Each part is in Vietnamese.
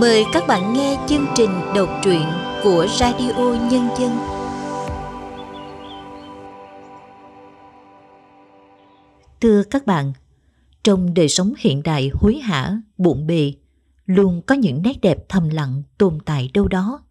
Mời các bạn nghe chương trình đọc truyện của Radio Nhân dân. Thưa các bạn, trong đời sống hiện đại hối hả, bộn bề, luôn có những nét đẹp thầm lặng tồn tại đâu đó.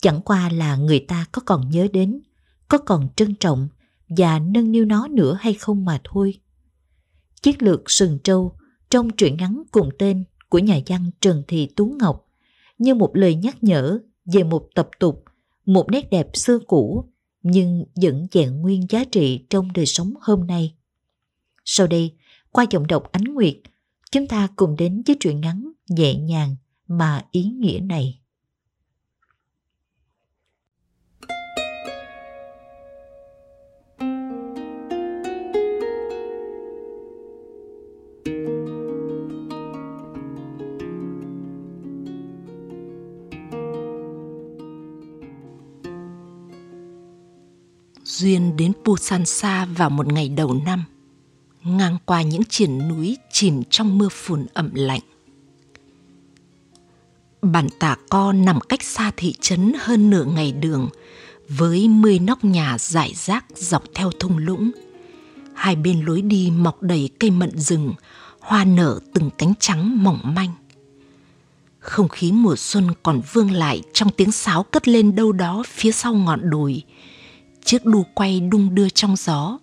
Chẳng qua là người ta có còn nhớ đến, có còn trân trọng và nâng niu nó nữa hay không mà thôi. Chiếc lược sừng trâu trong truyện ngắn cùng tên của nhà văn Trần Thị Tú Ngọc như một lời nhắc nhở về một tập tục, một nét đẹp xưa cũ nhưng vẫn vẹn nguyên giá trị trong đời sống hôm nay. Sau đây, qua giọng đọc Ánh Nguyệt, chúng ta cùng đến với truyện ngắn nhẹ nhàng mà ý nghĩa này. Duyên đến Busan xa vào một ngày đầu năm, ngang qua những triển núi chìm trong mưa phùn ẩm lạnh. Bản tả co nằm cách xa thị trấn hơn nửa ngày đường, với mươi nóc nhà rải rác dọc theo thung lũng. Hai bên lối đi mọc đầy cây mận rừng, hoa nở từng cánh trắng mỏng manh. Không khí mùa xuân còn vương lại trong tiếng sáo cất lên đâu đó phía sau ngọn đồi, chiếc đu quay đung đưa trong gió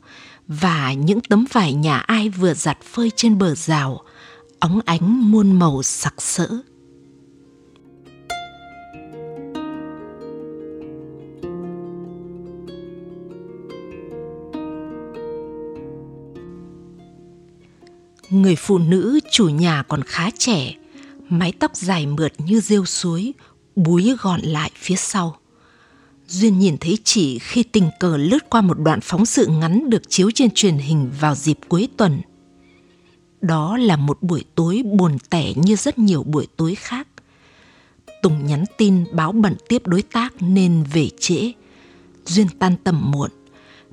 và những tấm vải nhà ai vừa giặt phơi trên bờ rào, óng ánh muôn màu sặc sỡ. Người phụ nữ chủ nhà còn khá trẻ, mái tóc dài mượt như rêu suối, búi gọn lại phía sau. Duyên nhìn thấy chị khi tình cờ lướt qua một đoạn phóng sự ngắn được chiếu trên truyền hình vào dịp cuối tuần. Đó là một buổi tối buồn tẻ như rất nhiều buổi tối khác. Tùng nhắn tin báo bận tiếp đối tác nên về trễ. Duyên tan tầm muộn,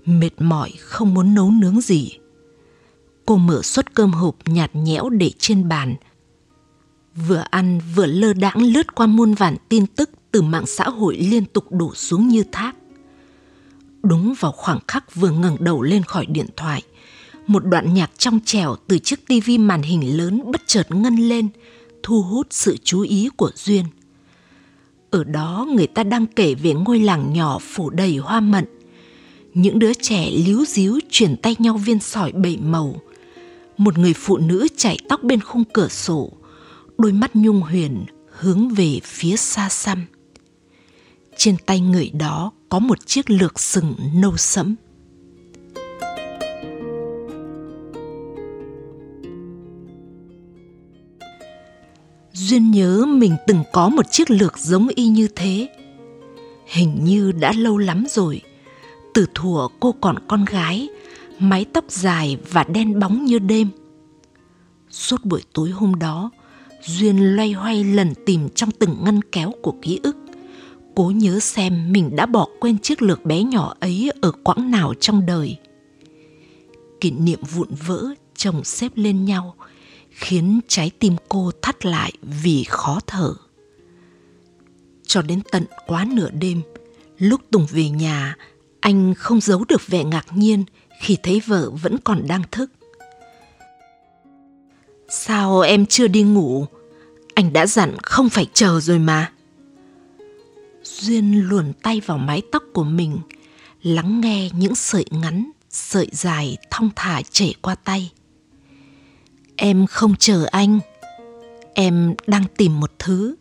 mệt mỏi không muốn nấu nướng gì. Cô mở suất cơm hộp nhạt nhẽo để trên bàn. Vừa ăn vừa lơ đãng lướt qua muôn vàn tin tức từ mạng xã hội liên tục đổ xuống như thác. Đúng vào khoảng khắc vừa ngẩng đầu lên khỏi điện thoại, một đoạn nhạc trong trẻo từ chiếc tivi màn hình lớn bất chợt ngân lên, thu hút sự chú ý của Duyên. Ở đó người ta đang kể về ngôi làng nhỏ phủ đầy hoa mận. Những đứa trẻ líu díu chuyển tay nhau viên sỏi bảy màu. Một người phụ nữ chạy tóc bên khung cửa sổ, đôi mắt nhung huyền hướng về phía xa xăm. Trên tay người đó có một chiếc lược sừng nâu sẫm. Duyên nhớ mình từng có một chiếc lược giống y như thế. Hình như đã lâu lắm rồi. Từ thuở cô còn con gái, mái tóc dài và đen bóng như đêm. Suốt buổi tối hôm đó, Duyên loay hoay lần tìm trong từng ngăn kéo của ký ức cố nhớ xem mình đã bỏ quên chiếc lược bé nhỏ ấy ở quãng nào trong đời. Kỷ niệm vụn vỡ chồng xếp lên nhau, khiến trái tim cô thắt lại vì khó thở. Cho đến tận quá nửa đêm, lúc Tùng về nhà, anh không giấu được vẻ ngạc nhiên khi thấy vợ vẫn còn đang thức. Sao em chưa đi ngủ? Anh đã dặn không phải chờ rồi mà. Duyên luồn tay vào mái tóc của mình, lắng nghe những sợi ngắn, sợi dài thong thả chảy qua tay. Em không chờ anh, em đang tìm một thứ.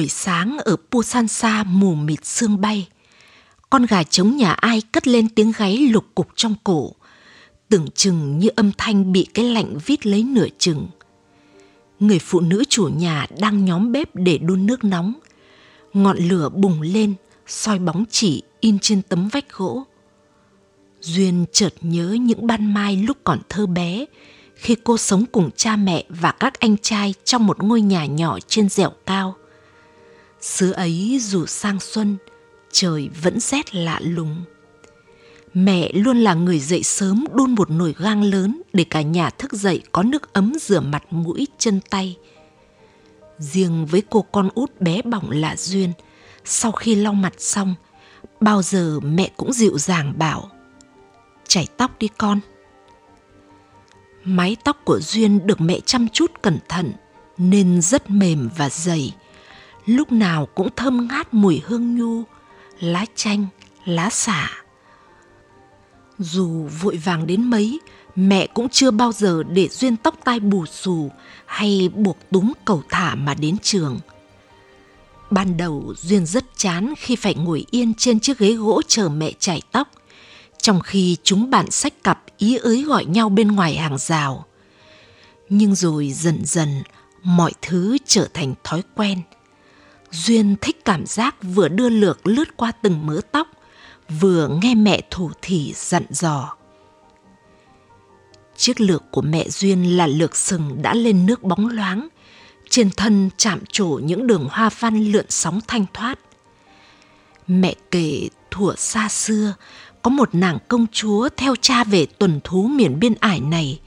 Buổi sáng ở Pusansa mù mịt sương bay, con gà trống nhà ai cất lên tiếng gáy lục cục trong cổ, tưởng chừng như âm thanh bị cái lạnh vít lấy nửa chừng. Người phụ nữ chủ nhà đang nhóm bếp để đun nước nóng. Ngọn lửa bùng lên, soi bóng chỉ in trên tấm vách gỗ. Duyên chợt nhớ những ban mai lúc còn thơ bé, khi cô sống cùng cha mẹ và các anh trai trong một ngôi nhà nhỏ trên dẻo cao. Xứ ấy dù sang xuân, trời vẫn rét lạ lùng. Mẹ luôn là người dậy sớm đun một nồi gang lớn để cả nhà thức dậy có nước ấm rửa mặt mũi chân tay. Riêng với cô con út bé bỏng là Duyên, sau khi lau mặt xong, bao giờ mẹ cũng dịu dàng bảo chảy tóc đi con mái tóc của duyên được mẹ chăm chút cẩn thận nên rất mềm và dày lúc nào cũng thơm ngát mùi hương nhu, lá chanh, lá xả dù vội vàng đến mấy, mẹ cũng chưa bao giờ để duyên tóc tai bù xù hay buộc túm cầu thả mà đến trường ban đầu duyên rất chán khi phải ngồi yên trên chiếc ghế gỗ chờ mẹ chải tóc, trong khi chúng bạn sách cặp ý ới gọi nhau bên ngoài hàng rào. Nhưng rồi dần dần, mọi thứ trở thành thói quen. Duyên thích cảm giác vừa đưa lược lướt qua từng mớ tóc, vừa nghe mẹ thủ thỉ dặn dò. Chiếc lược của mẹ Duyên là lược sừng đã lên nước bóng loáng, trên thân chạm trổ những đường hoa văn lượn sóng thanh thoát. Mẹ kể thuở xa xưa, có một nàng công chúa theo cha về tuần thú miền biên ải này.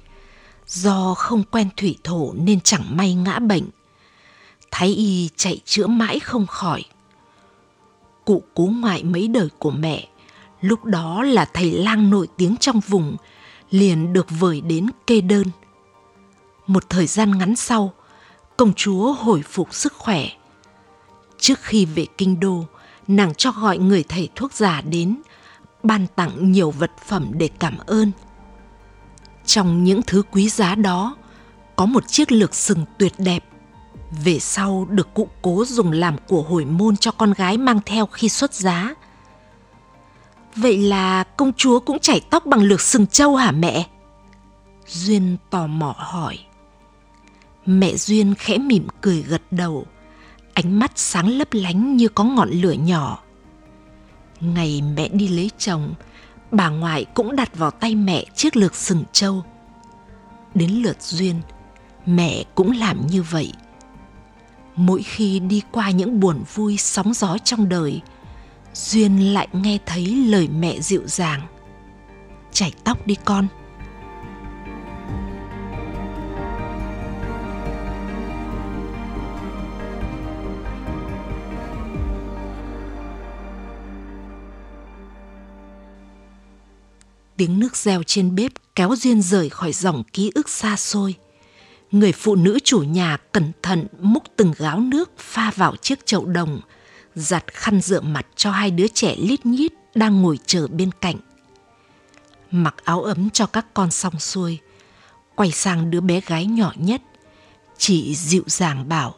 Do không quen thủy thổ nên chẳng may ngã bệnh. Thái y chạy chữa mãi không khỏi. Cụ cố ngoại mấy đời của mẹ, lúc đó là thầy lang nổi tiếng trong vùng, liền được vời đến kê đơn. Một thời gian ngắn sau, công chúa hồi phục sức khỏe. Trước khi về kinh đô, nàng cho gọi người thầy thuốc già đến ban tặng nhiều vật phẩm để cảm ơn. Trong những thứ quý giá đó, có một chiếc lược sừng tuyệt đẹp. Về sau được cụ cố dùng làm của hồi môn cho con gái mang theo khi xuất giá. Vậy là công chúa cũng chảy tóc bằng lược sừng trâu hả mẹ? Duyên tò mò hỏi. Mẹ Duyên khẽ mỉm cười gật đầu, ánh mắt sáng lấp lánh như có ngọn lửa nhỏ. Ngày mẹ đi lấy chồng, bà ngoại cũng đặt vào tay mẹ chiếc lược sừng trâu. Đến lượt Duyên, mẹ cũng làm như vậy. Mỗi khi đi qua những buồn vui sóng gió trong đời, Duyên lại nghe thấy lời mẹ dịu dàng. Chảy tóc đi con. tiếng nước reo trên bếp kéo Duyên rời khỏi dòng ký ức xa xôi. Người phụ nữ chủ nhà cẩn thận múc từng gáo nước pha vào chiếc chậu đồng, giặt khăn rửa mặt cho hai đứa trẻ lít nhít đang ngồi chờ bên cạnh. Mặc áo ấm cho các con xong xuôi, quay sang đứa bé gái nhỏ nhất, chị dịu dàng bảo,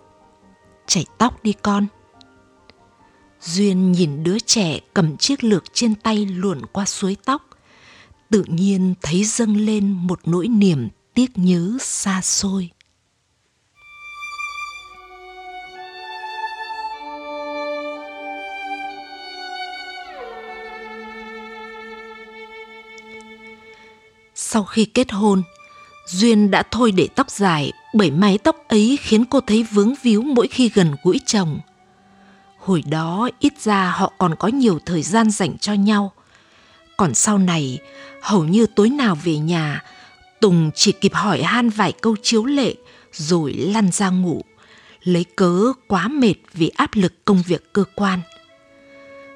chảy tóc đi con. Duyên nhìn đứa trẻ cầm chiếc lược trên tay luồn qua suối tóc, tự nhiên thấy dâng lên một nỗi niềm tiếc nhớ xa xôi. Sau khi kết hôn duyên đã thôi để tóc dài bởi mái tóc ấy khiến cô thấy vướng víu mỗi khi gần gũi chồng. Hồi đó ít ra họ còn có nhiều thời gian dành cho nhau. Còn sau này, hầu như tối nào về nhà, Tùng chỉ kịp hỏi han vài câu chiếu lệ rồi lăn ra ngủ, lấy cớ quá mệt vì áp lực công việc cơ quan.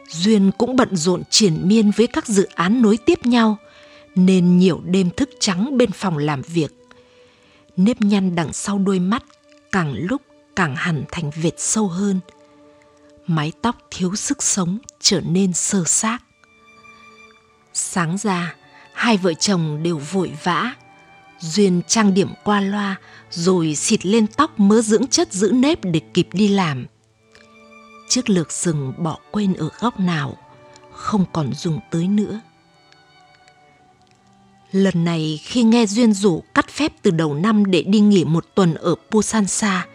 Duyên cũng bận rộn triển miên với các dự án nối tiếp nhau, nên nhiều đêm thức trắng bên phòng làm việc. Nếp nhăn đằng sau đôi mắt càng lúc càng hẳn thành vệt sâu hơn. Mái tóc thiếu sức sống trở nên sơ xác. Sáng ra, hai vợ chồng đều vội vã. Duyên trang điểm qua loa rồi xịt lên tóc mớ dưỡng chất giữ nếp để kịp đi làm. Chiếc lược sừng bỏ quên ở góc nào, không còn dùng tới nữa. Lần này khi nghe Duyên rủ cắt phép từ đầu năm để đi nghỉ một tuần ở Busansa,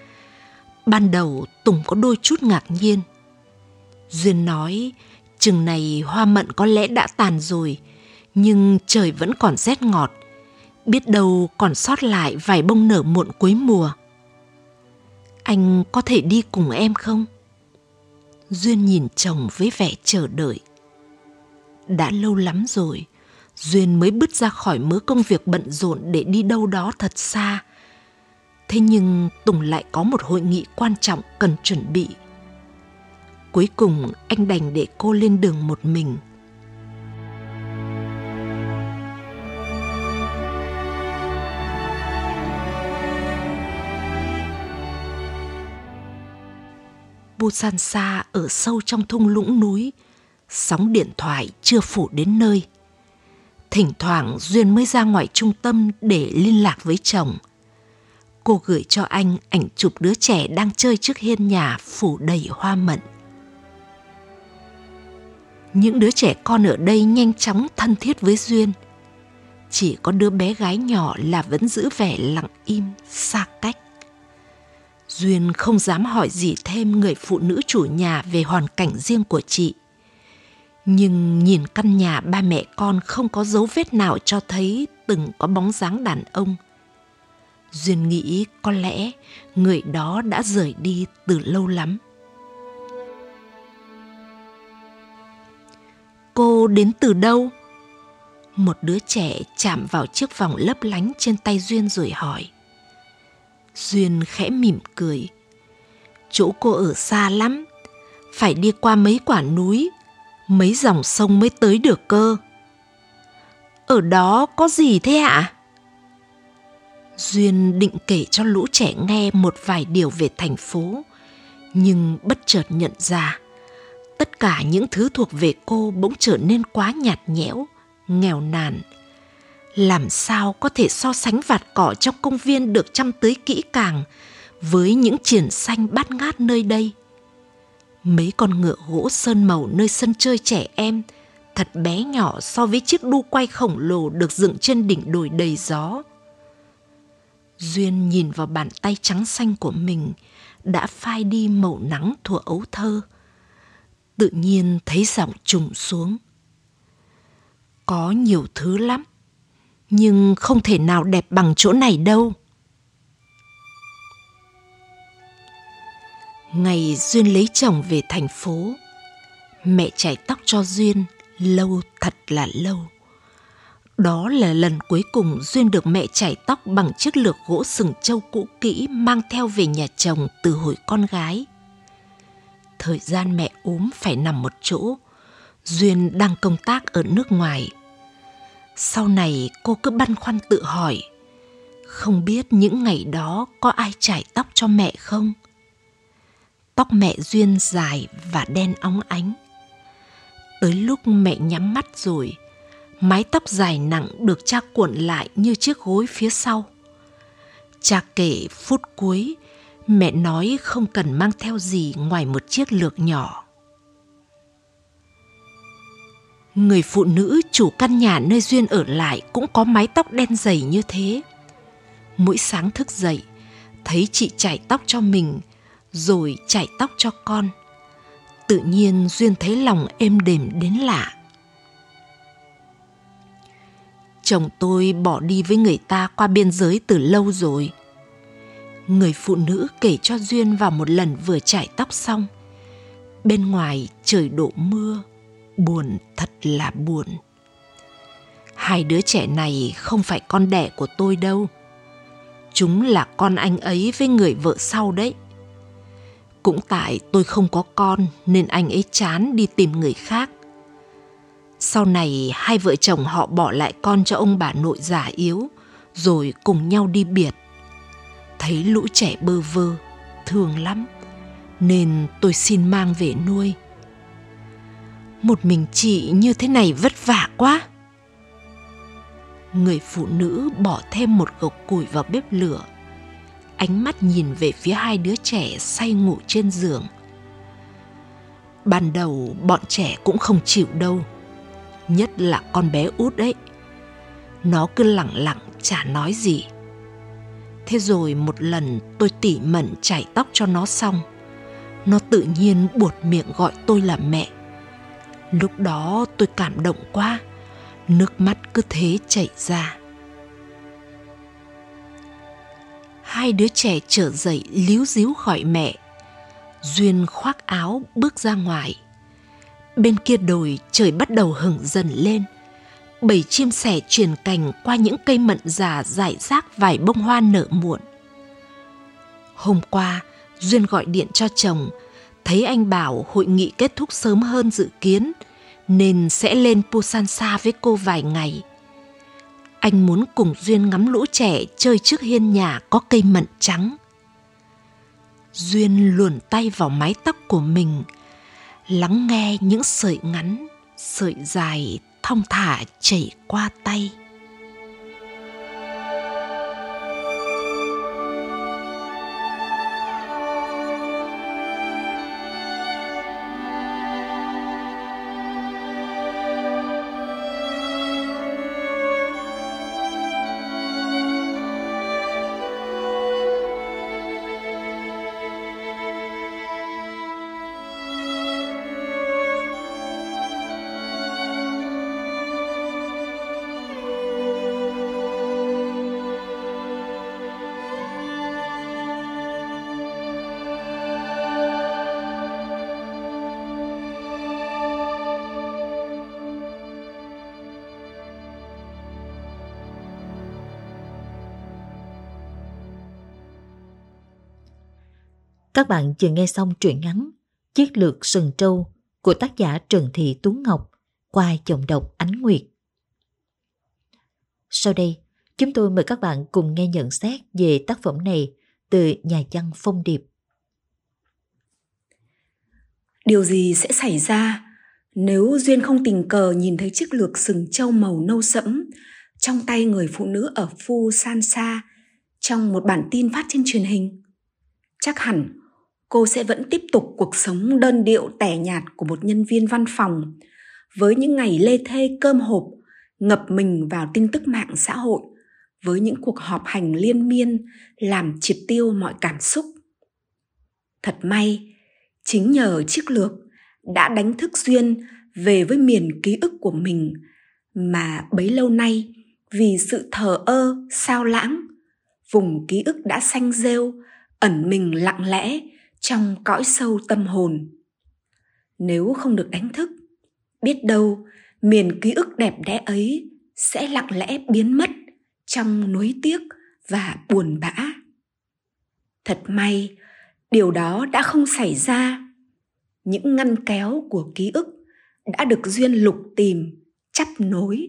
ban đầu Tùng có đôi chút ngạc nhiên. Duyên nói Chừng này hoa mận có lẽ đã tàn rồi, Nhưng trời vẫn còn rét ngọt, biết đâu còn sót lại vài bông nở muộn cuối mùa. Anh có thể đi cùng em không? Duyên nhìn chồng với vẻ chờ đợi. Đã lâu lắm rồi, Duyên mới bứt ra khỏi mớ công việc bận rộn để đi đâu đó thật xa. Thế nhưng Tùng lại có một hội nghị quan trọng cần chuẩn bị. Cuối cùng anh đành để cô lên đường một mình. Busansa ở sâu trong thung lũng núi, sóng điện thoại chưa phủ đến nơi. Thỉnh thoảng Duyên mới ra ngoài trung tâm để liên lạc với chồng. Cô gửi cho anh ảnh chụp đứa trẻ đang chơi trước hiên nhà phủ đầy hoa mận. Những đứa trẻ con ở đây nhanh chóng thân thiết với Duyên. Chỉ có đứa bé gái nhỏ là vẫn giữ vẻ lặng im, xa. Duyên không dám hỏi gì thêm người phụ nữ chủ nhà về hoàn cảnh riêng của chị. Nhưng nhìn căn nhà ba mẹ con không có dấu vết nào cho thấy từng có bóng dáng đàn ông. Duyên nghĩ có lẽ người đó đã rời đi từ lâu lắm. Cô đến từ đâu? Một đứa trẻ chạm vào chiếc vòng lấp lánh trên tay Duyên rồi hỏi. Duyên khẽ mỉm cười. Chỗ cô ở xa lắm, phải đi qua mấy quả núi, mấy dòng sông mới tới được cơ. Ở đó có gì thế ạ? Duyên định kể cho lũ trẻ nghe một vài điều về thành phố, nhưng bất chợt nhận ra tất cả những thứ thuộc về cô bỗng trở nên quá nhạt nhẽo, nghèo nàn làm sao có thể so sánh vạt cỏ trong công viên được chăm tưới kỹ càng với những triển xanh bát ngát nơi đây. Mấy con ngựa gỗ sơn màu nơi sân chơi trẻ em, thật bé nhỏ so với chiếc đu quay khổng lồ được dựng trên đỉnh đồi đầy gió. Duyên nhìn vào bàn tay trắng xanh của mình, đã phai đi màu nắng thuở ấu thơ. Tự nhiên thấy giọng trùng xuống. Có nhiều thứ lắm nhưng không thể nào đẹp bằng chỗ này đâu. Ngày Duyên lấy chồng về thành phố, mẹ chải tóc cho Duyên lâu thật là lâu. Đó là lần cuối cùng Duyên được mẹ chải tóc bằng chiếc lược gỗ sừng trâu cũ kỹ mang theo về nhà chồng từ hồi con gái. Thời gian mẹ ốm phải nằm một chỗ, Duyên đang công tác ở nước ngoài – sau này cô cứ băn khoăn tự hỏi, không biết những ngày đó có ai chải tóc cho mẹ không? Tóc mẹ duyên dài và đen óng ánh. Tới lúc mẹ nhắm mắt rồi, mái tóc dài nặng được cha cuộn lại như chiếc gối phía sau. Cha kể phút cuối, mẹ nói không cần mang theo gì ngoài một chiếc lược nhỏ. Người phụ nữ chủ căn nhà nơi Duyên ở lại cũng có mái tóc đen dày như thế. Mỗi sáng thức dậy, thấy chị chải tóc cho mình, rồi chải tóc cho con. Tự nhiên Duyên thấy lòng êm đềm đến lạ. Chồng tôi bỏ đi với người ta qua biên giới từ lâu rồi. Người phụ nữ kể cho Duyên vào một lần vừa chải tóc xong. Bên ngoài trời đổ mưa, buồn, thật là buồn. Hai đứa trẻ này không phải con đẻ của tôi đâu. Chúng là con anh ấy với người vợ sau đấy. Cũng tại tôi không có con nên anh ấy chán đi tìm người khác. Sau này hai vợ chồng họ bỏ lại con cho ông bà nội già yếu, rồi cùng nhau đi biệt. Thấy lũ trẻ bơ vơ, thương lắm, nên tôi xin mang về nuôi một mình chị như thế này vất vả quá. Người phụ nữ bỏ thêm một gộc củi vào bếp lửa. Ánh mắt nhìn về phía hai đứa trẻ say ngủ trên giường. Ban đầu bọn trẻ cũng không chịu đâu, nhất là con bé út ấy. Nó cứ lặng lặng, chả nói gì. Thế rồi một lần tôi tỉ mẩn chải tóc cho nó xong, nó tự nhiên buột miệng gọi tôi là mẹ. Lúc đó tôi cảm động quá, nước mắt cứ thế chảy ra. Hai đứa trẻ trở dậy líu díu khỏi mẹ. Duyên khoác áo bước ra ngoài. Bên kia đồi trời bắt đầu hửng dần lên. Bầy chim sẻ truyền cành qua những cây mận già rải rác vài bông hoa nở muộn. Hôm qua duyên gọi điện cho chồng thấy anh bảo hội nghị kết thúc sớm hơn dự kiến nên sẽ lên Busan xa với cô vài ngày. Anh muốn cùng Duyên ngắm lũ trẻ chơi trước hiên nhà có cây mận trắng. Duyên luồn tay vào mái tóc của mình, lắng nghe những sợi ngắn, sợi dài thong thả chảy qua tay. Các bạn vừa nghe xong truyện ngắn Chiếc lược sừng trâu của tác giả Trần Thị Tú Ngọc qua giọng đọc Ánh Nguyệt. Sau đây, chúng tôi mời các bạn cùng nghe nhận xét về tác phẩm này từ nhà văn Phong Điệp. Điều gì sẽ xảy ra nếu Duyên không tình cờ nhìn thấy chiếc lược sừng trâu màu nâu sẫm trong tay người phụ nữ ở Phu San Sa trong một bản tin phát trên truyền hình? Chắc hẳn cô sẽ vẫn tiếp tục cuộc sống đơn điệu, tẻ nhạt của một nhân viên văn phòng. Với những ngày lê thê, cơm hộp, ngập mình vào tin tức mạng xã hội. Với những cuộc họp hành liên miên, làm triệt tiêu mọi cảm xúc. Thật may, chính nhờ chiếc lược đã đánh thức duyên về với miền ký ức của mình. Mà bấy lâu nay, vì sự thờ ơ, sao lãng, vùng ký ức đã xanh rêu, ẩn mình lặng lẽ trong cõi sâu tâm hồn. Nếu không được đánh thức, biết đâu miền ký ức đẹp đẽ ấy sẽ lặng lẽ biến mất trong nuối tiếc và buồn bã. Thật may, điều đó đã không xảy ra. Những ngăn kéo của ký ức đã được duyên lục tìm chắp nối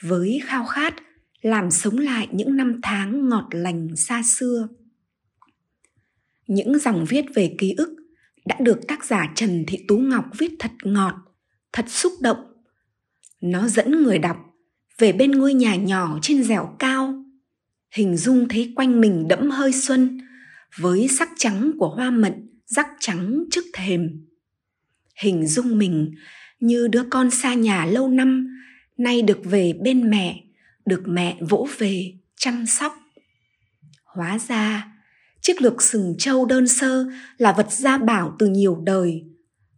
với khao khát làm sống lại những năm tháng ngọt lành xa xưa những dòng viết về ký ức đã được tác giả Trần Thị Tú Ngọc viết thật ngọt, thật xúc động. Nó dẫn người đọc về bên ngôi nhà nhỏ trên dẻo cao, hình dung thấy quanh mình đẫm hơi xuân với sắc trắng của hoa mận rắc trắng trước thềm. Hình dung mình như đứa con xa nhà lâu năm nay được về bên mẹ, được mẹ vỗ về chăm sóc. Hóa ra chiếc lược sừng trâu đơn sơ là vật gia bảo từ nhiều đời,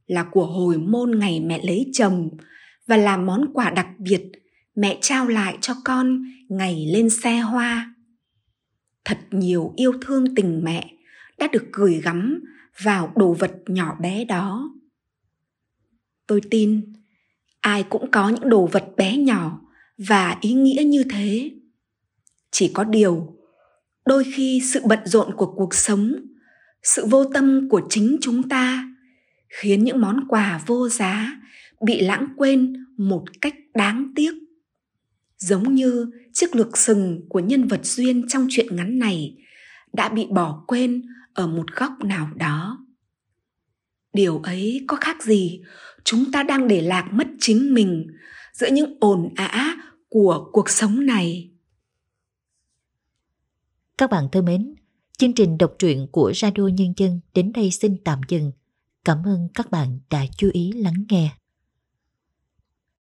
là của hồi môn ngày mẹ lấy chồng và là món quà đặc biệt mẹ trao lại cho con ngày lên xe hoa. Thật nhiều yêu thương tình mẹ đã được gửi gắm vào đồ vật nhỏ bé đó. Tôi tin ai cũng có những đồ vật bé nhỏ và ý nghĩa như thế. Chỉ có điều đôi khi sự bận rộn của cuộc sống, sự vô tâm của chính chúng ta khiến những món quà vô giá bị lãng quên một cách đáng tiếc. Giống như chiếc lược sừng của nhân vật duyên trong chuyện ngắn này đã bị bỏ quên ở một góc nào đó. Điều ấy có khác gì chúng ta đang để lạc mất chính mình giữa những ồn ã của cuộc sống này? Các bạn thân mến, chương trình đọc truyện của Radio Nhân dân đến đây xin tạm dừng. Cảm ơn các bạn đã chú ý lắng nghe.